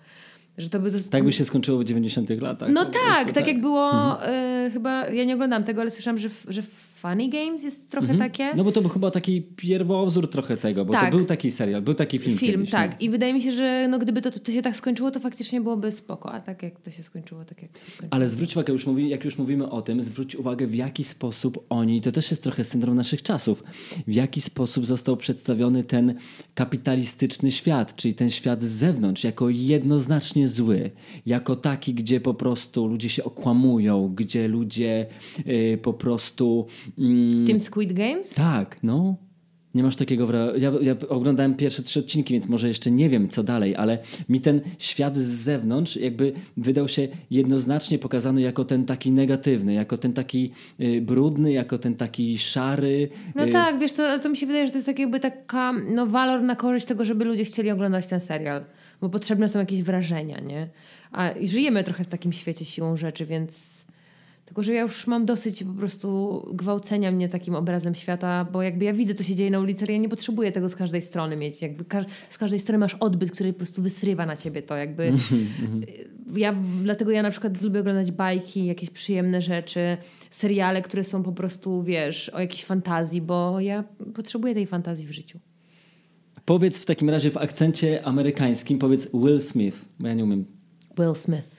Że to by zosta- Tak by się skończyło w 90 latach. No tak, prostu, tak, jak było e, chyba, ja nie oglądam tego, ale słyszałam, że, że Funny Games jest trochę takie. No bo to był chyba taki pierwowzór trochę tego, bo Tak. to był taki serial, był taki film Film, kiedyś, tak. no. I wydaje mi się, że no, gdyby to, to się tak skończyło, to faktycznie byłoby spoko. A tak jak to się skończyło, tak jak się skończyło. Ale zwróć uwagę, już mówi, jak już mówimy o tym, zwróć uwagę w jaki sposób oni, to też jest trochę syndrom naszych czasów, w jaki sposób został przedstawiony ten kapitalistyczny świat, czyli ten świat z zewnątrz, jako jednoznacznie zły, jako taki, gdzie po prostu ludzie się okłamują, gdzie ludzie y, po prostu... Mm, W tym Squid Games? tak, no. Nie masz takiego wrażenia. Ja, ja oglądałem pierwsze trzy odcinki, więc może jeszcze nie wiem, co dalej, ale mi ten świat z zewnątrz jakby wydał się jednoznacznie pokazany jako ten taki negatywny, jako ten taki y, brudny, jako ten taki szary. No y, tak, wiesz, to, to mi się wydaje, że to jest tak jakby taka no, walor na korzyść tego, żeby ludzie chcieli oglądać ten serial. Bo potrzebne są jakieś wrażenia, nie? A żyjemy trochę w takim świecie siłą rzeczy, więc... Tylko, że ja już mam dosyć po prostu gwałcenia mnie takim obrazem świata, bo jakby ja widzę, co się dzieje na ulicy, ale ja nie potrzebuję tego z każdej strony mieć. Jakby każ- z każdej strony masz odbyt, który po prostu wysrywa na ciebie to. Jakby ja, dlatego ja na przykład lubię oglądać bajki, jakieś przyjemne rzeczy, seriale, które są po prostu, wiesz, o jakiejś fantazji, bo ja potrzebuję tej fantazji w życiu. Powiedz w takim razie w akcencie amerykańskim, powiedz Will Smith, bo ja nie umiem. Will Smith.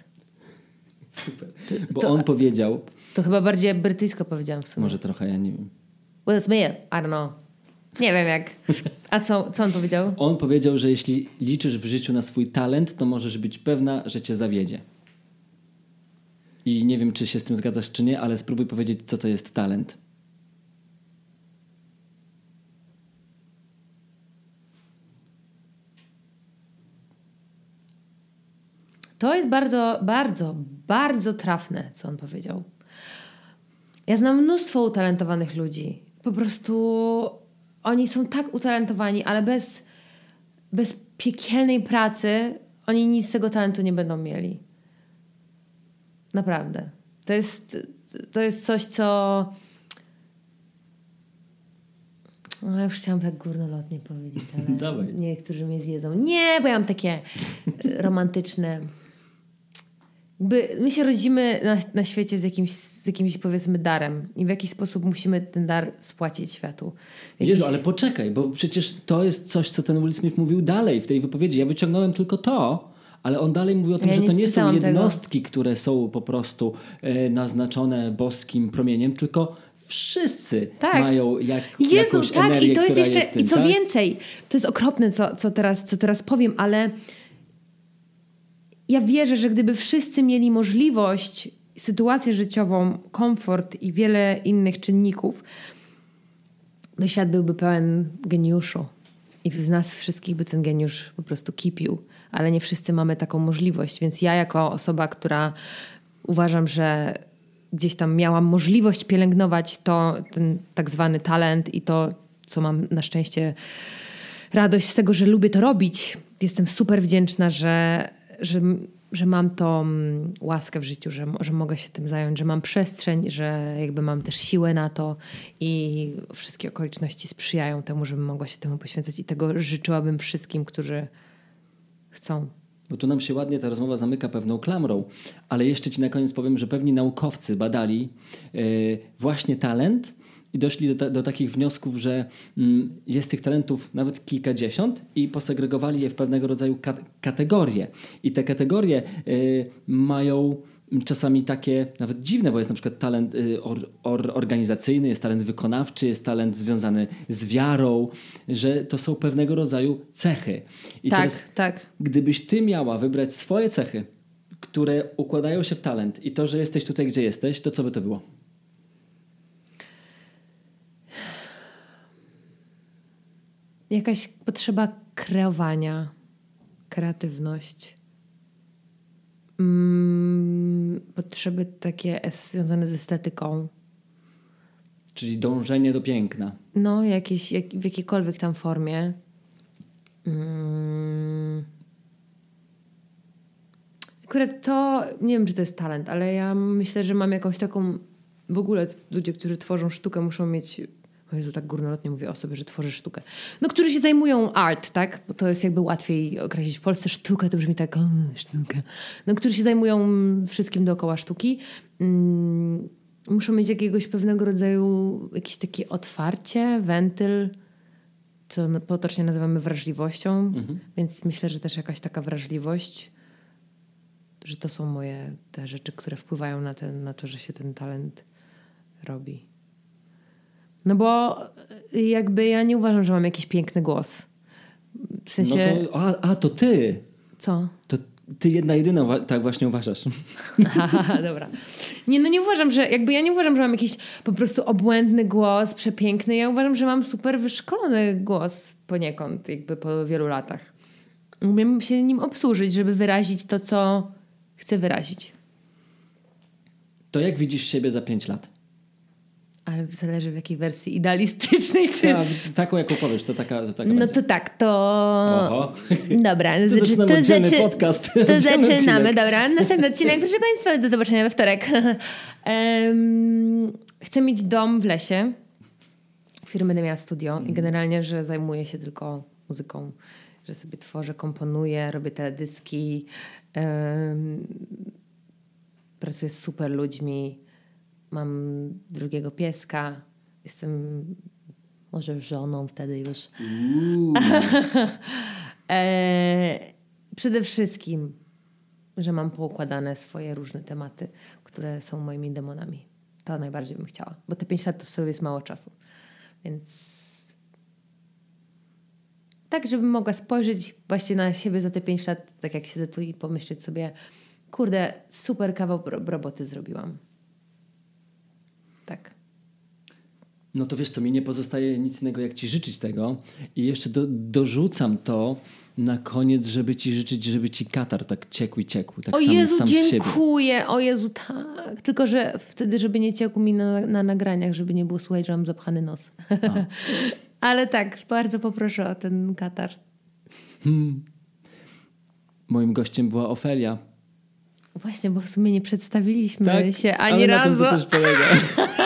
Super. Bo to- on powiedział, To chyba bardziej brytyjsko powiedziałam w sumie. może trochę, ja nie wiem. Will Smith, I don't know. Nie wiem jak. A co, co on powiedział? On powiedział, że jeśli liczysz w życiu na swój talent, to możesz być pewna, że cię zawiedzie. I nie wiem, czy się z tym zgadzasz, czy nie, ale spróbuj powiedzieć, co to jest talent. To jest bardzo, bardzo, bardzo trafne, co on powiedział. Ja znam mnóstwo utalentowanych ludzi. Po prostu oni są tak utalentowani, ale bez, bez piekielnej pracy oni nic z tego talentu nie będą mieli. Naprawdę. To jest, to jest coś, co. No, ja już chciałam tak górnolotnie powiedzieć, ale Dawaj. niektórzy mnie zjedzą. Nie, bo ja mam takie romantyczne. Jakby my się rodzimy na, na świecie z jakimś, z jakimś, powiedzmy, darem i w jakiś sposób musimy ten dar spłacić światu. W Jezu, jakiś- ale poczekaj, bo przecież to jest coś, co ten Will Smith mówił dalej w tej wypowiedzi. Ja wyciągnąłem tylko to, Ale on dalej mówi o tym, Ja że to nie są czytałam tego. jednostki, które są po prostu e, naznaczone boskim promieniem, tylko wszyscy Tak. mają jak, Jezu, jakąś tak, energię, i to jest jeszcze, jest tym, i co tak? więcej, to jest okropne, co, co, teraz, co teraz powiem, ale ja wierzę, że gdyby wszyscy mieli możliwość, sytuację życiową, komfort i wiele innych czynników, to świat byłby pełen geniuszu. I z nas wszystkich by ten geniusz po prostu kipił. Ale nie wszyscy mamy taką możliwość. Więc ja, jako osoba, która uważam, że gdzieś tam miałam możliwość pielęgnować to, ten tak zwany talent i to, co mam na szczęście radość z tego, że lubię to robić. Jestem super wdzięczna, że, że, że mam tą łaskę w życiu, że, że mogę się tym zająć, że mam przestrzeń, że jakby mam też siłę na to i wszystkie okoliczności sprzyjają temu, żebym mogła się temu poświęcać i tego życzyłabym wszystkim, którzy chcą. Bo tu nam się ładnie ta rozmowa zamyka pewną klamrą, ale jeszcze ci na koniec powiem, że pewni naukowcy badali e, właśnie talent i doszli do, do takich wniosków, że mm, jest tych talentów nawet kilkadziesiąt i posegregowali je w pewnego rodzaju kat- kategorie. I te kategorie e, mają czasami takie nawet dziwne, bo jest na przykład talent y, or, or, organizacyjny, jest talent wykonawczy, jest talent związany z wiarą, że to są pewnego rodzaju cechy. I tak, teraz tak. Gdybyś ty miała wybrać swoje cechy, które układają się w talent i to, że jesteś tutaj, gdzie jesteś, to co by to było? Jakaś potrzeba kreowania, kreatywność. Mm, potrzeby takie związane z estetyką. Czyli dążenie do piękna. No, jakieś, jak, w jakiejkolwiek tam formie. Mm. Akurat to, nie wiem, czy to jest talent, ale ja myślę, że mam jakąś taką. W ogóle ludzie, którzy tworzą sztukę, muszą mieć. O Jezu, tak górnolotnie mówię o sobie, że tworzę sztukę. No, którzy się zajmują art, tak? Bo to jest jakby łatwiej określić. W Polsce sztuka to brzmi tak, o, sztuka. No, którzy się zajmują wszystkim dookoła sztuki. Mm, muszą mieć jakiegoś pewnego rodzaju jakieś takie otwarcie, wentyl, co potocznie nazywamy wrażliwością. Więc myślę, że też jakaś taka wrażliwość, że to są moje te rzeczy, które wpływają na, ten, na to, że się ten talent robi. No bo y, jakby ja nie uważam, że mam jakiś piękny głos. W sensie, No to, a, a, to ty! co? To ty jedna jedyna tak właśnie uważasz. Haha, dobra. Nie, no nie uważam, że jakby ja nie uważam, że mam jakiś po prostu obłędny głos, przepiękny. Ja uważam, że mam super wyszkolony głos poniekąd, jakby po wielu latach. Umiem się nim obsłużyć, żeby wyrazić to, co chcę wyrazić. To jak widzisz siebie za pięć lat? Ale zależy w jakiej wersji idealistycznej, czy... Ja, taką jaką powiesz, to taka, to taka No będzie. to tak, to... Oho. Dobra, To zaczy- zaczynamy oddzielny zaczy- podcast. To zaczynamy, odcinek. dobra. Następny odcinek. Proszę Państwa, do zobaczenia we wtorek. Em, chcę mieć dom w lesie, w którym będę miała studio i generalnie, że zajmuję się tylko muzyką, że sobie tworzę, komponuję, robię teledyski, em, pracuję z super ludźmi, mam drugiego pieska, jestem może żoną wtedy już. E, przede wszystkim, że mam poukładane swoje różne tematy, które są moimi demonami. To najbardziej bym chciała, bo te 5 lat to w sobie jest mało czasu. Więc tak, żebym mogła spojrzeć właśnie na siebie za te 5 lat, tak jak siedzę tu i pomyśleć sobie, kurde, super kawał ro- roboty zrobiłam. Tak. No to wiesz co, mi nie pozostaje nic innego jak ci życzyć tego i jeszcze do, dorzucam to na koniec, żeby ci życzyć, żeby ci katar tak ciekł i ciekł. Tak o sam, Jezu, sam dziękuję. O Jezu, tak. Tylko, że wtedy, żeby nie ciekł mi na, na nagraniach, żeby nie było słuchać, że mam zapchany nos. Ale tak, bardzo poproszę o ten katar. Moim gościem była Ofelia. Właśnie, bo w sumie nie przedstawiliśmy Tak, się ale ani na tym razu. to też polega.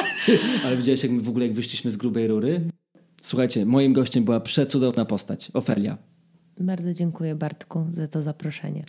ale widziałeś jak my w ogóle jak wyszliśmy z grubej rury? Słuchajcie, moim gościem była przecudowna postać, Ofelia. Bardzo dziękuję Bartku za to zaproszenie.